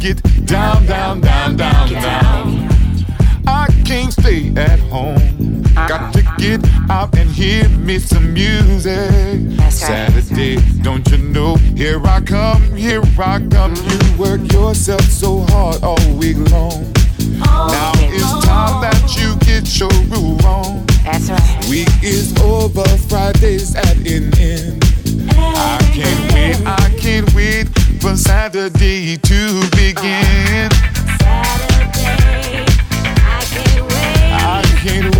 get down, down, down, down, down. I can't stay at home. Got to get out and hear me some music. Saturday, don't you know? Here I come, here I come. You work yourself so hard all week long. Now it's time that you get your groove on. That's right. Week is over, Friday's at an end. I can't wait, I can't wait for Saturday to begin. Saturday, I can't wait. I can't wait.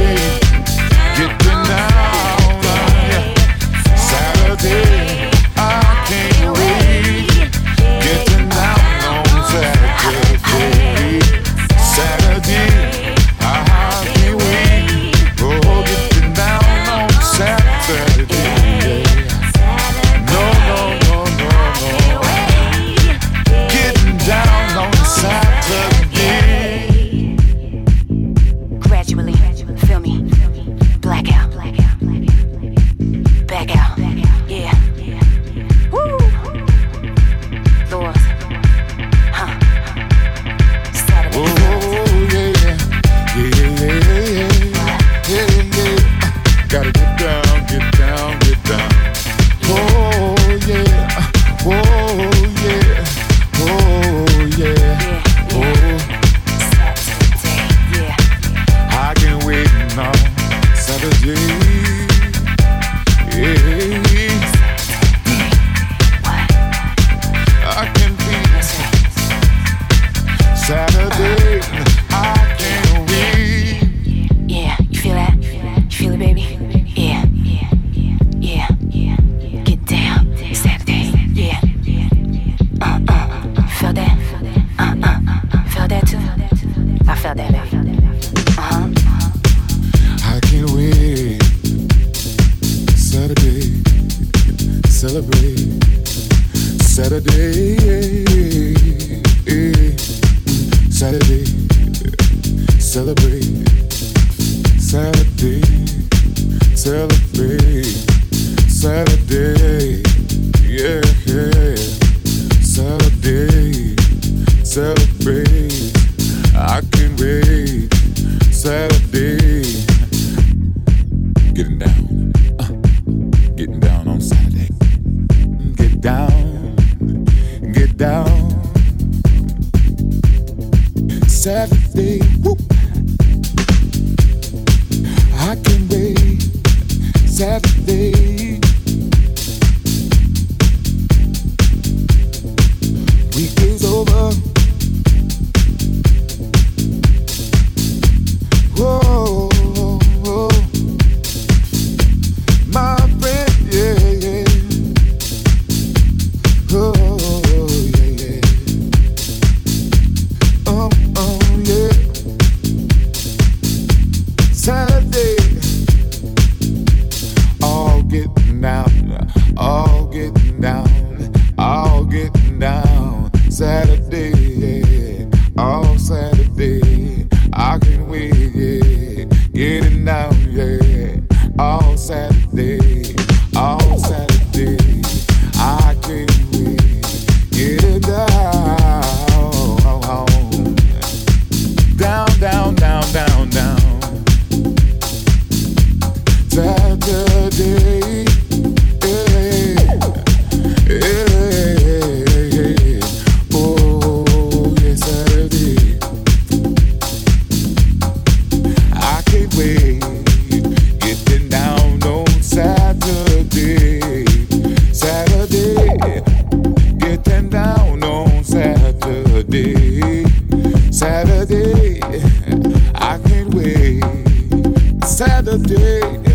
getting down. Getting down on Saturday. Saturday, I can't wait. Saturday.